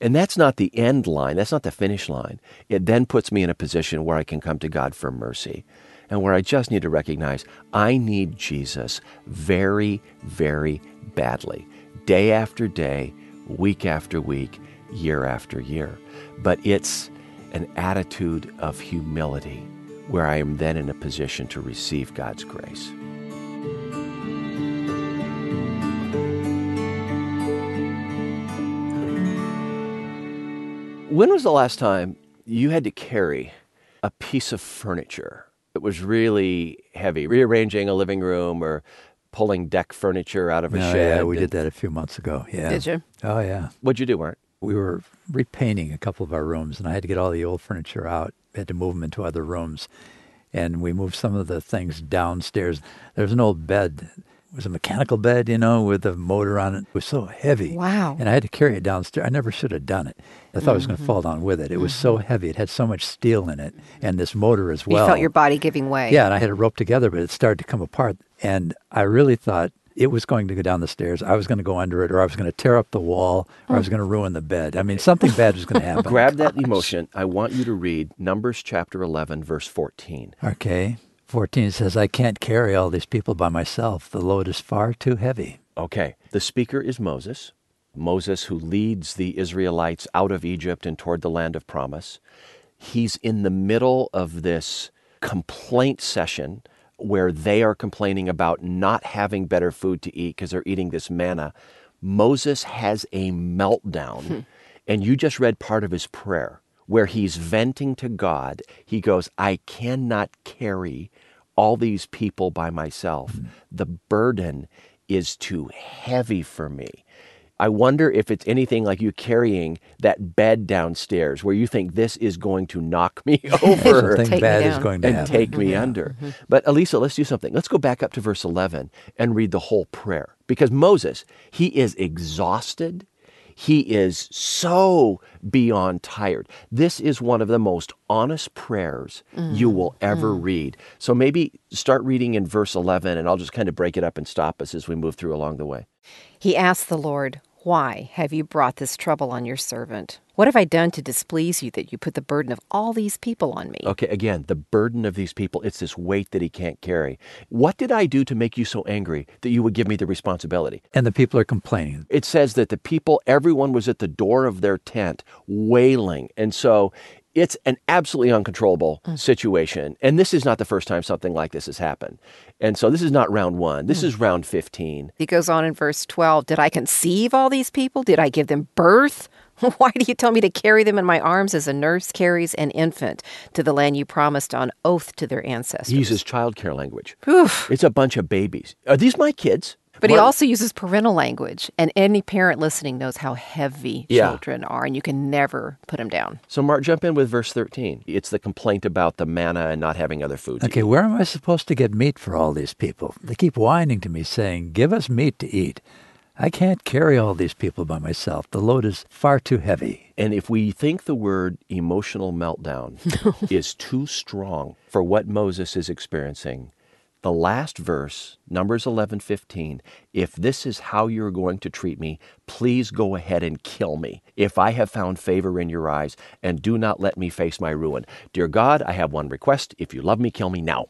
And that's not the end line, that's not the finish line. It then puts me in a position where I can come to God for mercy and where I just need to recognize I need Jesus very, very badly, day after day, week after week, year after year. But it's an attitude of humility where I am then in a position to receive God's grace. When was the last time you had to carry a piece of furniture that was really heavy, rearranging a living room or pulling deck furniture out of a oh, no, shed? Yeah, we did that a few months ago. Yeah. Did you? Oh, yeah. What'd you do, Mart? We were repainting a couple of our rooms, and I had to get all the old furniture out. We had to move them into other rooms. And we moved some of the things downstairs. There's an old bed it was a mechanical bed, you know, with a motor on it. It was so heavy. Wow. And I had to carry it downstairs. I never should have done it. I thought mm-hmm. I was going to fall down with it. It mm-hmm. was so mm-hmm. heavy. It had so much steel in it and this motor as well. You felt your body giving way. Yeah, and I had it roped together, but it started to come apart. And I really thought, it was going to go down the stairs. I was going to go under it, or I was going to tear up the wall, or I was going to ruin the bed. I mean, something bad was going to happen. Grab that emotion. I want you to read Numbers chapter 11, verse 14. Okay. 14 says, I can't carry all these people by myself. The load is far too heavy. Okay. The speaker is Moses. Moses, who leads the Israelites out of Egypt and toward the land of promise. He's in the middle of this complaint session where they are complaining about not having better food to eat because they're eating this manna. Moses has a meltdown. Hmm. And you just read part of his prayer where he's venting to God. He goes, I cannot carry all these people by myself. The burden is too heavy for me. I wonder if it's anything like you carrying that bed downstairs where you think this is going to knock me over. something bad is going to and happen. take me under. Mm-hmm. But Elisa, let's do something. Let's go back up to verse 11 and read the whole prayer. Because Moses, he is exhausted. He is so beyond tired. This is one of the most honest prayers mm. you will ever mm. read. So maybe start reading in verse 11, and I'll just kind of break it up and stop us as we move through along the way. He asked the Lord, why have you brought this trouble on your servant? What have I done to displease you that you put the burden of all these people on me? Okay, again, the burden of these people, it's this weight that he can't carry. What did I do to make you so angry that you would give me the responsibility? And the people are complaining. It says that the people, everyone was at the door of their tent wailing. And so it's an absolutely uncontrollable mm. situation. And this is not the first time something like this has happened. And so this is not round one. This mm. is round 15. He goes on in verse 12 Did I conceive all these people? Did I give them birth? Why do you tell me to carry them in my arms as a nurse carries an infant to the land you promised on oath to their ancestors? He uses childcare language. Oof. It's a bunch of babies. Are these my kids? But he also uses parental language, and any parent listening knows how heavy yeah. children are, and you can never put them down. So, Mart, jump in with verse 13. It's the complaint about the manna and not having other food. Okay, where am I supposed to get meat for all these people? They keep whining to me, saying, Give us meat to eat. I can't carry all these people by myself. The load is far too heavy. And if we think the word emotional meltdown is too strong for what Moses is experiencing, the last verse, Numbers 11:15, if this is how you're going to treat me, please go ahead and kill me. If I have found favor in your eyes, and do not let me face my ruin. Dear God, I have one request. If you love me, kill me now.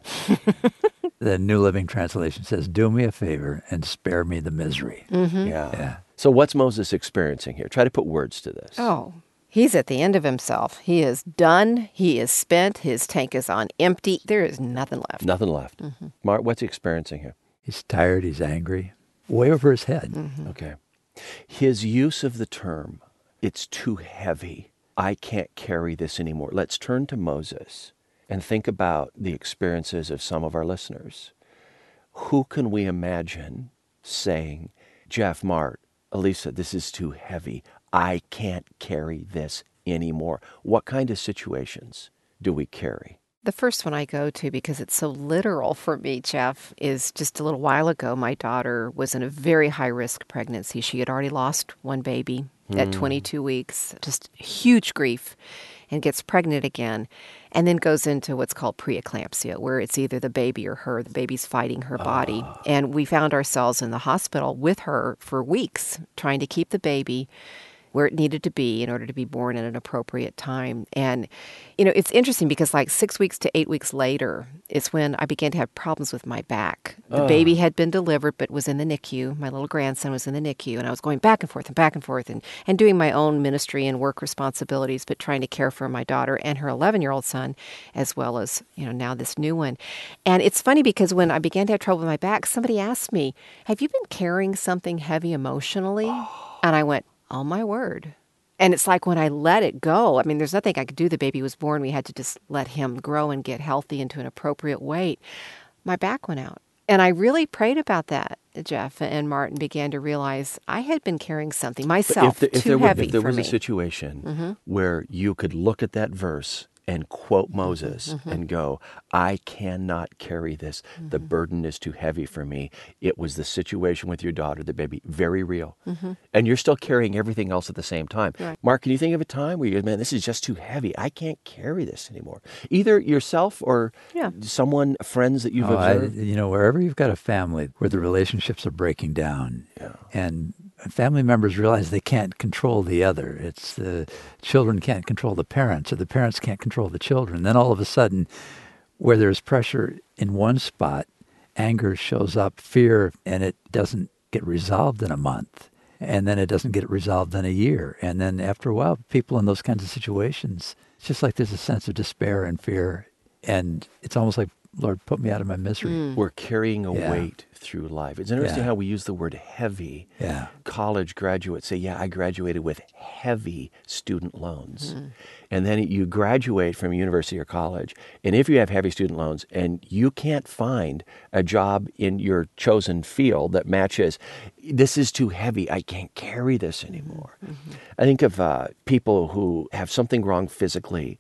the New Living Translation says, "Do me a favor and spare me the misery." Mm-hmm. Yeah. Yeah. So what's Moses experiencing here? Try to put words to this. Oh, He's at the end of himself. He is done. He is spent. His tank is on empty. There is nothing left. Nothing left. Mm-hmm. Mart, what's he experiencing here? He's tired. He's angry. Way over his head. Mm-hmm. Okay. His use of the term, it's too heavy. I can't carry this anymore. Let's turn to Moses and think about the experiences of some of our listeners. Who can we imagine saying, Jeff, Mart, Elisa, this is too heavy. I can't carry this anymore. What kind of situations do we carry? The first one I go to because it's so literal for me, Jeff, is just a little while ago. My daughter was in a very high risk pregnancy. She had already lost one baby mm. at hmm. 22 weeks, just huge grief, and gets pregnant again, and then goes into what's called preeclampsia, where it's either the baby or her. The baby's fighting her body. Oh. And we found ourselves in the hospital with her for weeks, trying to keep the baby where it needed to be in order to be born at an appropriate time. And, you know, it's interesting because like six weeks to eight weeks later is when I began to have problems with my back. The oh. baby had been delivered but was in the NICU. My little grandson was in the NICU, and I was going back and forth and back and forth and, and doing my own ministry and work responsibilities, but trying to care for my daughter and her 11 year old son, as well as, you know, now this new one. And it's funny because when I began to have trouble with my back, somebody asked me, Have you been carrying something heavy emotionally? And I went, Oh my word. And it's like when I let it go, I mean, there's nothing I could do. The baby was born. We had to just let him grow and get healthy into an appropriate weight. My back went out. And I really prayed about that, Jeff and Martin began to realize I had been carrying something myself if, the, if too there, heavy if there was me. a situation mm-hmm. where you could look at that verse and quote Moses mm-hmm. and go, I cannot carry this. Mm-hmm. The burden is too heavy for me. It was the situation with your daughter, the baby, very real. Mm-hmm. And you're still carrying everything else at the same time. Right. Mart, can you think of a time where you man, this is just too heavy. I can't carry this anymore. Either yourself or yeah. someone, friends that you've oh, observed. I, you know, wherever you've got a family where the relationships are breaking down yeah. and family members realize they can't control the other. It's the children can't control the parents, or the parents can't control the children. Then all of a sudden, where there's pressure in one spot, anger shows up, fear, and it doesn't get resolved in a month. And then it doesn't get resolved in a year. And then after a while, people in those kinds of situations, it's just like there's a sense of despair and fear. And it's almost like Lord, put me out of my misery. Mm. We're carrying a yeah. weight through life. It's interesting yeah. how we use the word heavy. Yeah. College graduates say, Yeah, I graduated with heavy student loans. Mm. And then you graduate from university or college. And if you have heavy student loans and you can't find a job in your chosen field that matches, this is too heavy. I can't carry this anymore. Mm-hmm. I think of uh, people who have something wrong physically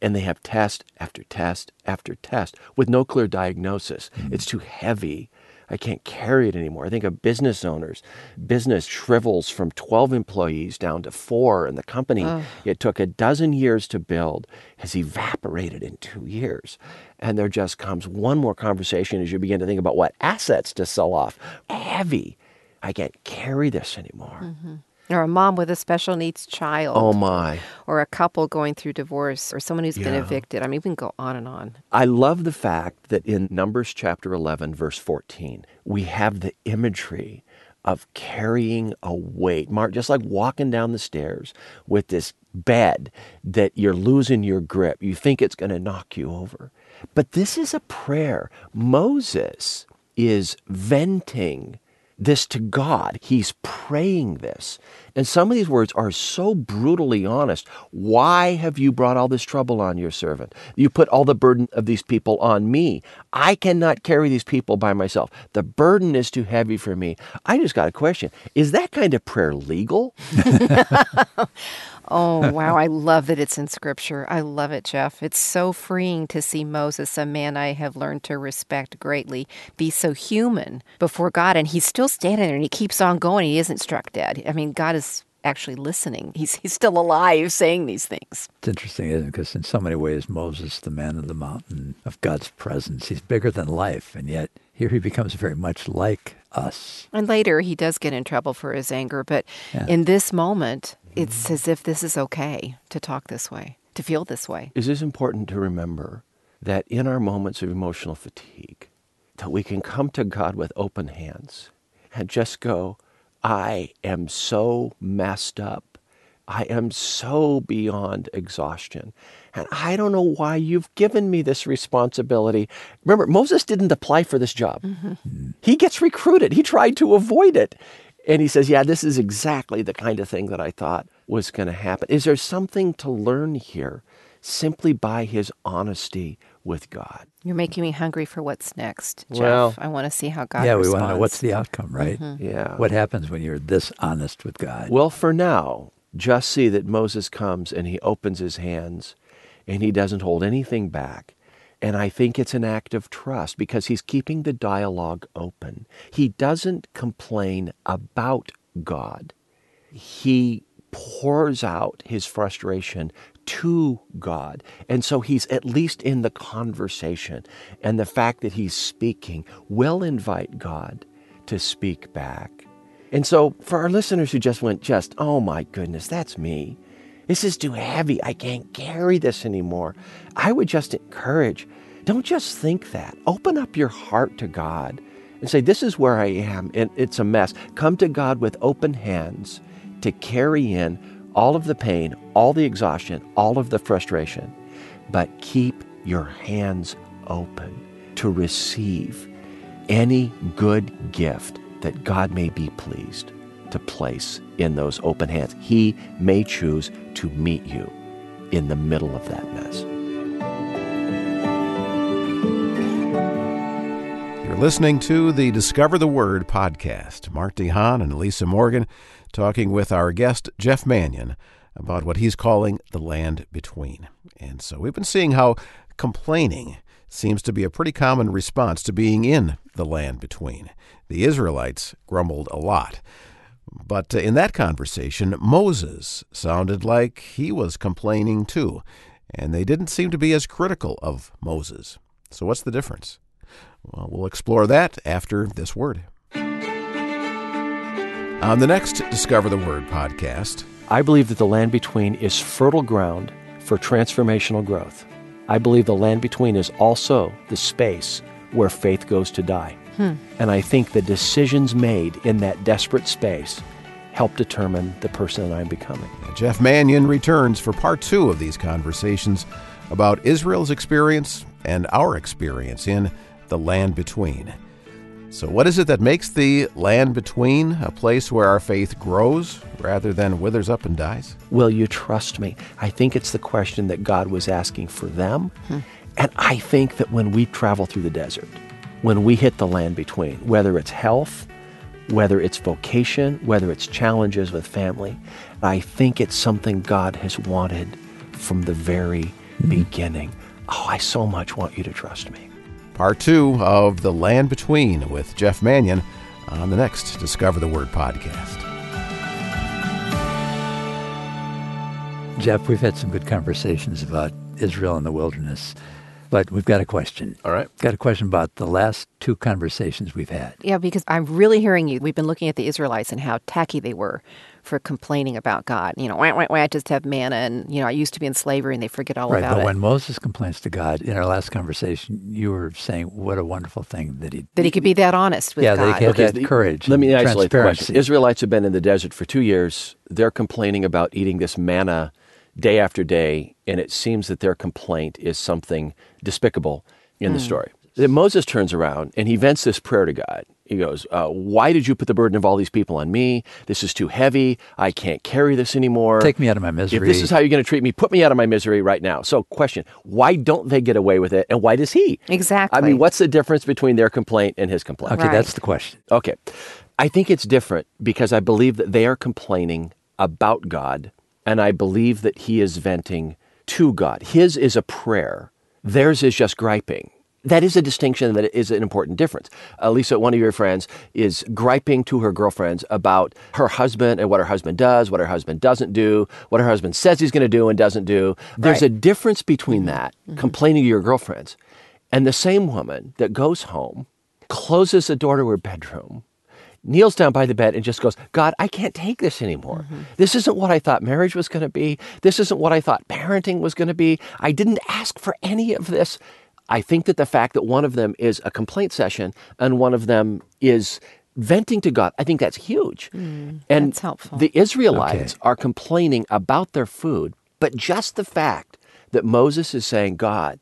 and they have test after test after test with no clear diagnosis. Mm-hmm. It's too heavy. I can't carry it anymore. I think of business owners. Business shrivels from 12 employees down to four, and the company it took a dozen years to build has evaporated in two years. And there just comes one more conversation as you begin to think about what assets to sell off. Heavy. I can't carry this anymore. Mm-hmm or a mom with a special needs child. Oh my. Or a couple going through divorce or someone who's yeah. been evicted. I mean, we can go on and on. I love the fact that in Numbers chapter 11, verse 14, we have the imagery of carrying a weight. Mart, just like walking down the stairs with this bed that you're losing your grip. You think it's going to knock you over. But this is a prayer. Moses is venting this to God. He's praying this. And some of these words are so brutally honest. Why have you brought all this trouble on your servant? You put all the burden of these people on me. I cannot carry these people by myself. The burden is too heavy for me. I just got a question. Is that kind of prayer legal? Oh, wow. I love that it's in scripture. I love it, Jeff. It's so freeing to see Moses, a man I have learned to respect greatly, be so human before God. And he's still standing there and he keeps on going. He isn't struck dead. I mean, God is actually listening. He's, he's still alive saying these things. It's interesting, isn't it? Because in so many ways, Moses, the man of the mountain of God's presence, he's bigger than life. And yet here he becomes very much like us. And later he does get in trouble for his anger. But yeah. in this moment, it's as if this is okay to talk this way, to feel this way. It is important to remember that in our moments of emotional fatigue, that we can come to God with open hands and just go, I am so messed up. I am so beyond exhaustion. And I don't know why you've given me this responsibility. Remember, Moses didn't apply for this job. Mm-hmm. He gets recruited. He tried to avoid it. And he says, Yeah, this is exactly the kind of thing that I thought was going to happen. Is there something to learn here simply by his honesty with God? You're making me hungry for what's next, Jeff. Well, I want to see how God Yeah, responds. we want to know what's the outcome, right? Mm-hmm. Yeah. What happens when you're this honest with God? Well, for now, just see that Moses comes and he opens his hands and he doesn't hold anything back. And I think it's an act of trust because he's keeping the dialogue open. He doesn't complain about God. He pours out his frustration to God. And so he's at least in the conversation. And the fact that he's speaking will invite God to speak back. And so for our listeners who just went, just, oh my goodness, that's me. This is too heavy. I can't carry this anymore. I would just encourage don't just think that. Open up your heart to God and say, This is where I am, and it's a mess. Come to God with open hands to carry in all of the pain, all the exhaustion, all of the frustration, but keep your hands open to receive any good gift that God may be pleased to place in those open hands. He may choose to meet you in the middle of that mess. You're listening to the Discover the Word podcast. Mart DeHaan and Elisa Morgan talking with our guest, Jeff Manion, about what he's calling the land between. And so we've been seeing how complaining seems to be a pretty common response to being in the land between. The Israelites grumbled a lot. But in that conversation, Moses sounded like he was complaining too, and they didn't seem to be as critical of Moses. So, what's the difference? Well, we'll explore that after this word. On the next Discover the Word podcast, I believe that the land between is fertile ground for transformational growth. I believe the land between is also the space where faith goes to die. Hmm. And I think the decisions made in that desperate space help determine the person that I'm becoming. Jeff Manion returns for part two of these conversations about Israel's experience and our experience in the land between. So, what is it that makes the land between a place where our faith grows rather than withers up and dies? Will you trust me? I think it's the question that God was asking for them. Hmm. And I think that when we travel through the desert, when we hit the land between, whether it's health, whether it's vocation, whether it's challenges with family, I think it's something God has wanted from the very mm-hmm. beginning. Oh, I so much want you to trust me. Part two of The Land Between with Jeff Manion on the next Discover the Word podcast. Jeff, we've had some good conversations about Israel in the wilderness. But we've got a question. All right. Got a question about the last two conversations we've had. Yeah, because I'm really hearing you. We've been looking at the Israelites and how tacky they were for complaining about God. You know, why, why, why I just have manna and, you know, I used to be in slavery and they forget all right, about but it. when Moses complains to God, in our last conversation, you were saying what a wonderful thing that he... That he could be that honest with yeah, God. that he had okay, that courage Let me isolate the question. Israelites have been in the desert for two years. They're complaining about eating this manna day after day, and it seems that their complaint is something despicable in mm. the hmm. story. Then Moses turns around and he vents this prayer to God. He goes, uh, Why did you put the burden of all these people on me? This is too heavy. I can't carry this anymore. Take me out of my misery. If this is how you're going to treat me, put me out of my misery right now. So, question Why don't they get away with it? And why does he? Exactly. I mean, what's the difference between their complaint and his complaint? Okay, right. that's the question. Okay. I think it's different because I believe that they are complaining about God, and I believe that he is venting to God. His is a prayer Theirs is just griping. That is a distinction that is an important difference. Uh, Lisa, one of your friends, is griping to her girlfriends about her husband and what her husband does, what her husband doesn't do, what her husband says he's going to do and doesn't do. There's right. a difference between that, mm-hmm. complaining to your girlfriends, and the same woman that goes home, closes the door to her bedroom, kneels down by the bed and just goes, God, I can't take this anymore. Mm-hmm. This isn't what I thought marriage was going to be. This isn't what I thought parenting was going to be. I didn't ask for any of this. I think that the fact that one of them is a complaint session and one of them is venting to God, I think that's huge. Mm, and that's helpful. the Israelites okay. are complaining about their food, but just the fact that Moses is saying, God,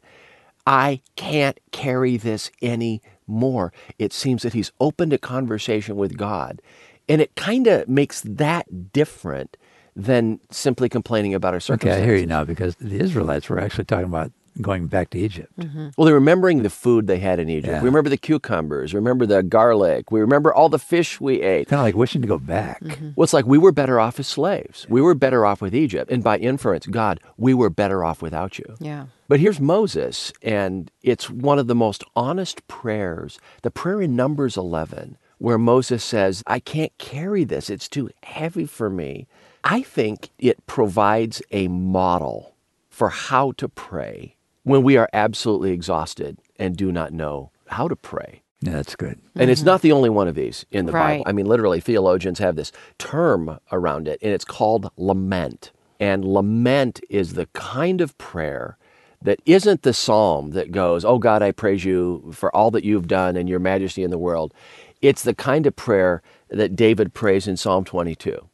I can't carry this any more, it seems that he's opened a conversation with God. And it kind of makes that different than simply complaining about our circumstances. Okay, I hear you now because the Israelites were actually talking about going back to Egypt. Mm-hmm. Well, they're remembering the food they had in Egypt. Yeah. We remember the cucumbers. Remember the garlic. We remember all the fish we ate. Kind of like wishing to go back. Mm-hmm. Well, it's like we were better off as slaves. We were better off with Egypt. And by inference, God, we were better off without you. Yeah. But here's Moses, and it's one of the most honest prayers. The prayer in Numbers 11, where Moses says, I can't carry this. It's too heavy for me. I think it provides a model for how to pray when we are absolutely exhausted and do not know how to pray. Yeah, that's good. And mm-hmm. it's not the only one of these in the right. Bible. I mean, literally, theologians have this term around it, and it's called lament. And lament is the kind of prayer that isn't the psalm that goes, Oh God, I praise you for all that you've done and your majesty in the world. It's the kind of prayer that David prays in Psalm 22,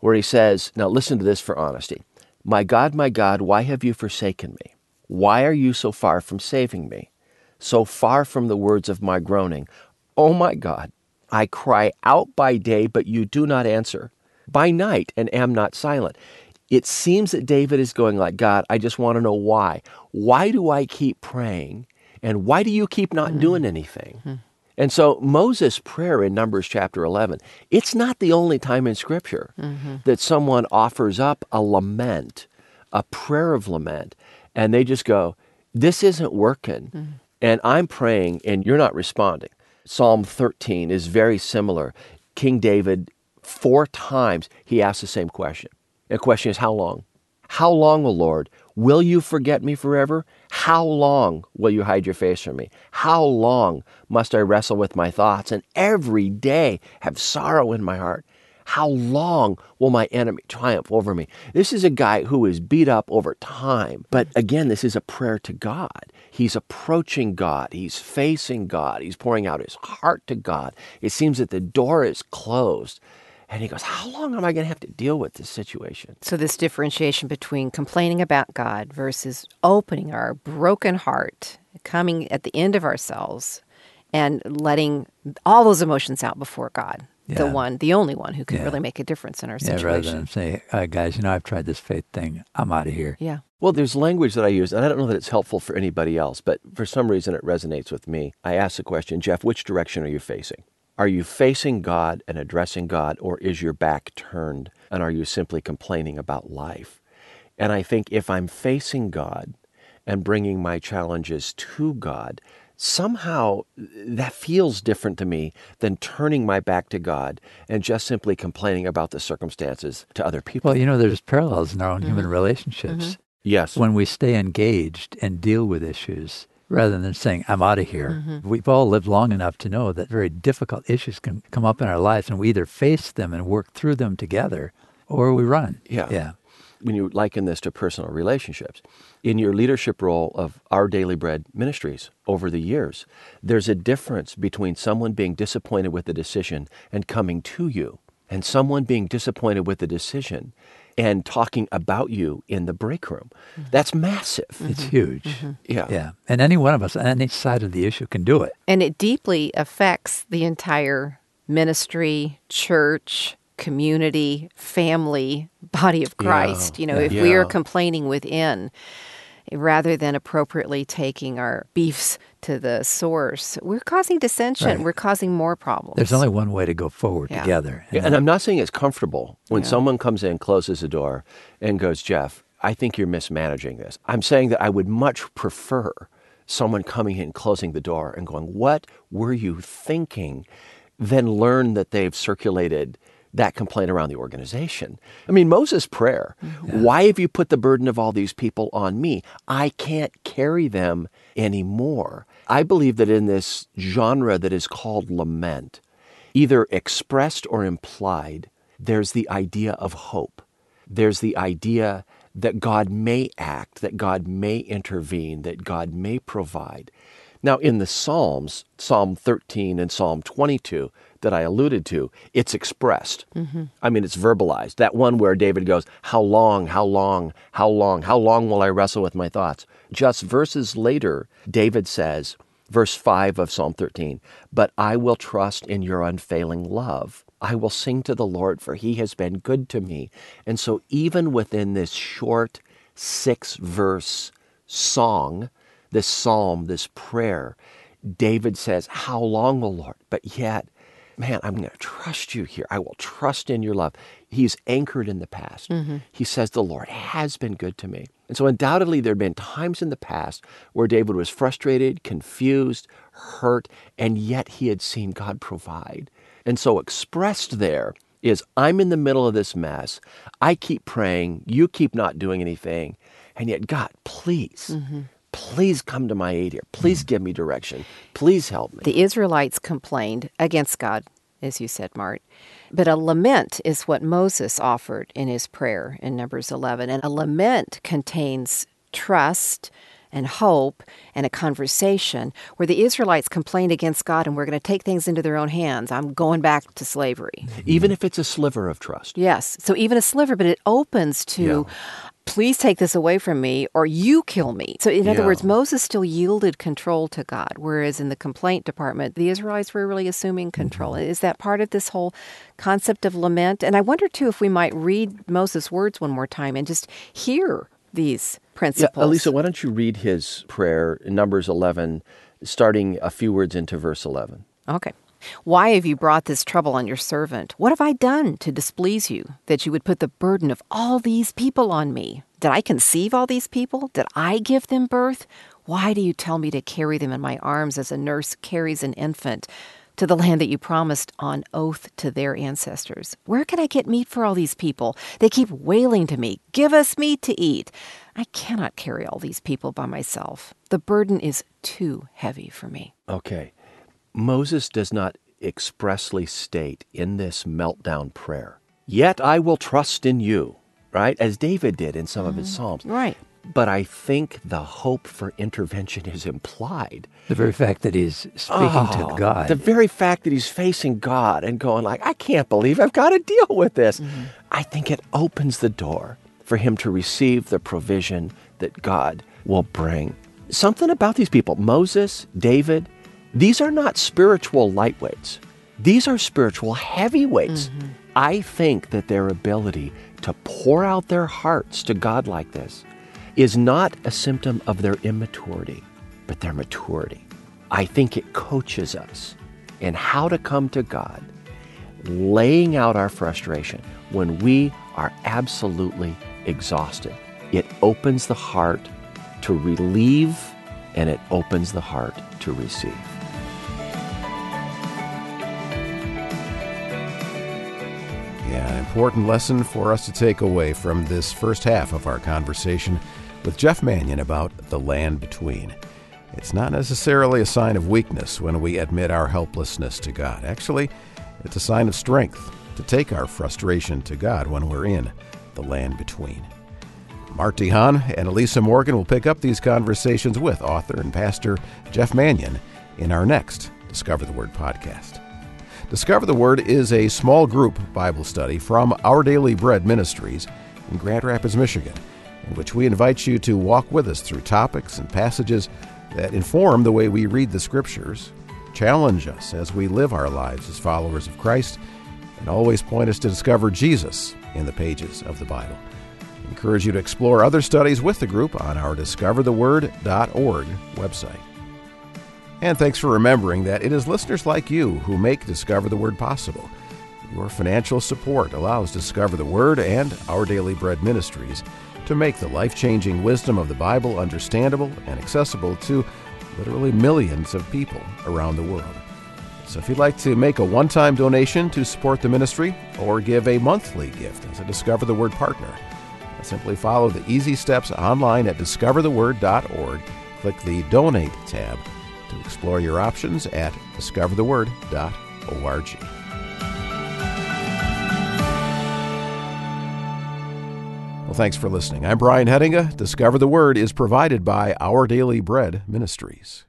where he says, Now listen to this for honesty. My God, my God, why have you forsaken me? Why are you so far from saving me? So far from the words of my groaning. Oh my God, I cry out by day, but you do not answer. By night, and am not silent. It seems that David is going like, God, I just want to know why. Why do I keep praying? And why do you keep not mm-hmm. doing anything? Mm-hmm. And so Moses' prayer in Numbers chapter 11, it's not the only time in Scripture that someone offers up a lament, a prayer of lament, and they just go, This isn't working. Mm-hmm. And I'm praying, and you're not responding. Psalm 13 is very similar. King David, four times, he asks the same question. The question is, How long? How long, O Lord, will you forget me forever? How long will you hide your face from me? How long must I wrestle with my thoughts and every day have sorrow in my heart? How long will my enemy triumph over me? This is a guy who is beat up over time. But again, this is a prayer to God. He's approaching God. He's facing God. He's pouring out his heart to God. It seems that the door is closed. And he goes, How long am I going to have to deal with this situation? So, this differentiation between complaining about God versus opening our broken heart, coming at the end of ourselves, and letting all those emotions out before God, the one, the only one who can Yeah. really make a difference in our Yeah, rather situation. than say, uh, guys, you know, I've tried this faith thing. I'm out of here. Yeah. Well, there's language that I use, and I don't know that it's helpful for anybody else, but for some reason it resonates with me. I ask the question, Jeff, which direction are you facing? Are you facing God and addressing God, or is your back turned and are you simply complaining about life? And I think if I'm facing God and bringing my challenges to God, somehow that feels different to me than turning my back to God and just simply complaining about the circumstances to other people. Well, you know, there's parallels in our own human mm-hmm. relationships. Mm-hmm. yes. When we stay engaged and deal with issues rather than saying, I'm out of here. Mm-hmm. We've all lived long enough to know that very difficult issues can come up in our lives and we either face them and work through them together or we run. Yeah. Yeah. When you liken this to personal relationships. In your leadership role of Our Daily Bread Ministries over the years, there's a difference between someone being disappointed with the decision and coming to you, and someone being disappointed with the decision and talking about you in the break room. Mm-hmm. That's massive. Mm-hmm. It's huge. Mm-hmm. Yeah. Yeah. And any one of us on any side of the issue can do it. And it deeply affects the entire ministry, church, community, family, body of Christ. You know, if we are complaining within rather than appropriately taking our beefs to the source, we're causing dissension. Right. We're causing more problems. There's only one way to go forward Yeah. together. Yeah, and I'm not saying it's comfortable when someone comes in, closes the door, and goes, Jeff, I think you're mismanaging this. I'm saying that I would much prefer someone coming in, closing the door, and going, What were you thinking? Then learn that they've circulated that complaint around the organization. I mean, Moses' prayer, why have you put the burden of all these people on me? I can't carry them anymore. I believe that in this genre that is called lament, either expressed or implied, there's the idea of hope. There's the idea that God may act, that God may intervene, that God may provide. Now, in the Psalms, Psalm 13 and Psalm 22 that I alluded to, it's expressed. Mm-hmm. I mean, it's verbalized. That one where David goes, How long, how long, how long, how long will I wrestle with my thoughts? Just verses later, David says, verse 5 of Psalm 13, But I will trust in your unfailing love. I will sing to the Lord, for he has been good to me. And so, even within this short six verse song, this psalm, this prayer, David says, How long, O Lord? But yet, man, I'm going to trust you here. I will trust in your love. He's anchored in the past. Mm-hmm. He says, The Lord has been good to me. And so, undoubtedly, there had been times in the past where David was frustrated, confused, hurt, and yet he had seen God provide. And so, expressed there is I'm in the middle of this mess. I keep praying. You keep not doing anything. And yet, God, please, mm-hmm. Please come to my aid here. Please give me direction. Please help me. The Israelites complained against God, as you said, Mart. But a lament is what Moses offered in his prayer in Numbers 11. And a lament contains trust and hope and a conversation where the Israelites complained against God and we're going to take things into their own hands. I'm going back to slavery. Even if it's a sliver of trust. Yes. So even a sliver, but it opens to please take this away from me or you kill me. So in other words, Moses still yielded control to God, whereas in the complaint department, the Israelites were really assuming control. Mm-hmm. Is that part of this whole concept of lament? And I wonder too if we might read Moses' words one more time and just hear these Yeah, principles. Elisa, why don't you read his prayer in Numbers 11, starting a few words into verse 11? Okay. Why have you brought this trouble on your servant? What have I done to displease you, that you would put the burden of all these people on me? Did I conceive all these people? Did I give them birth? Why do you tell me to carry them in my arms as a nurse carries an infant to the land that you promised on oath to their ancestors? Where can I get meat for all these people? They keep wailing to me, Give us meat to eat. I cannot carry all these people by myself. The burden is too heavy for me. Okay. Moses does not expressly state in this meltdown prayer, Yet I will trust in you, right? As David did in some of his mm-hmm. Psalms. Right. But I think the hope for intervention is implied. The very fact that he's speaking Oh, to ah, God. The very fact that he's facing God and going like, I can't believe I've got to deal with this. Mm-hmm. I think it opens the door for him to receive the provision that God will bring. Something about these people, Moses, David, these are not spiritual lightweights. These are spiritual heavyweights. Mm-hmm. I think that their ability to pour out their hearts to God like this is not a symptom of their immaturity, but their maturity. I think it coaches us in how to come to God, laying out our frustration when we are absolutely exhausted. It opens the heart to relieve and it opens the heart to receive. Yeah, an important lesson for us to take away from this first half of our conversation with Jeff Manion about the land between. It's not necessarily a sign of weakness when we admit our helplessness to God. Actually, it's a sign of strength to take our frustration to God when we're in the land between. Mart DeHaan and Elisa Morgan will pick up these conversations with author and pastor Jeff Manion in our next Discover the Word podcast. Discover the Word is a small group Bible study from Our Daily Bread Ministries in Grand Rapids, Michigan, in which we invite you to walk with us through topics and passages that inform the way we read the Scriptures, challenge us as we live our lives as followers of Christ, and always point us to discover Jesus in the pages of the Bible. I encourage you to explore other studies with the group on our discovertheword.org website. And thanks for remembering that it is listeners like you who make Discover the Word possible. Your financial support allows Discover the Word and Our Daily Bread Ministries to make the life changing wisdom of the Bible understandable and accessible to literally millions of people around the world. So if you'd like to make a one time donation to support the ministry or give a monthly gift as a Discover the Word partner, simply follow the easy steps online at discovertheword.org. Click the Donate tab to explore your options at discovertheword.org. Well, thanks for listening. I'm Brian Hettinga. Discover the Word is provided by Our Daily Bread Ministries.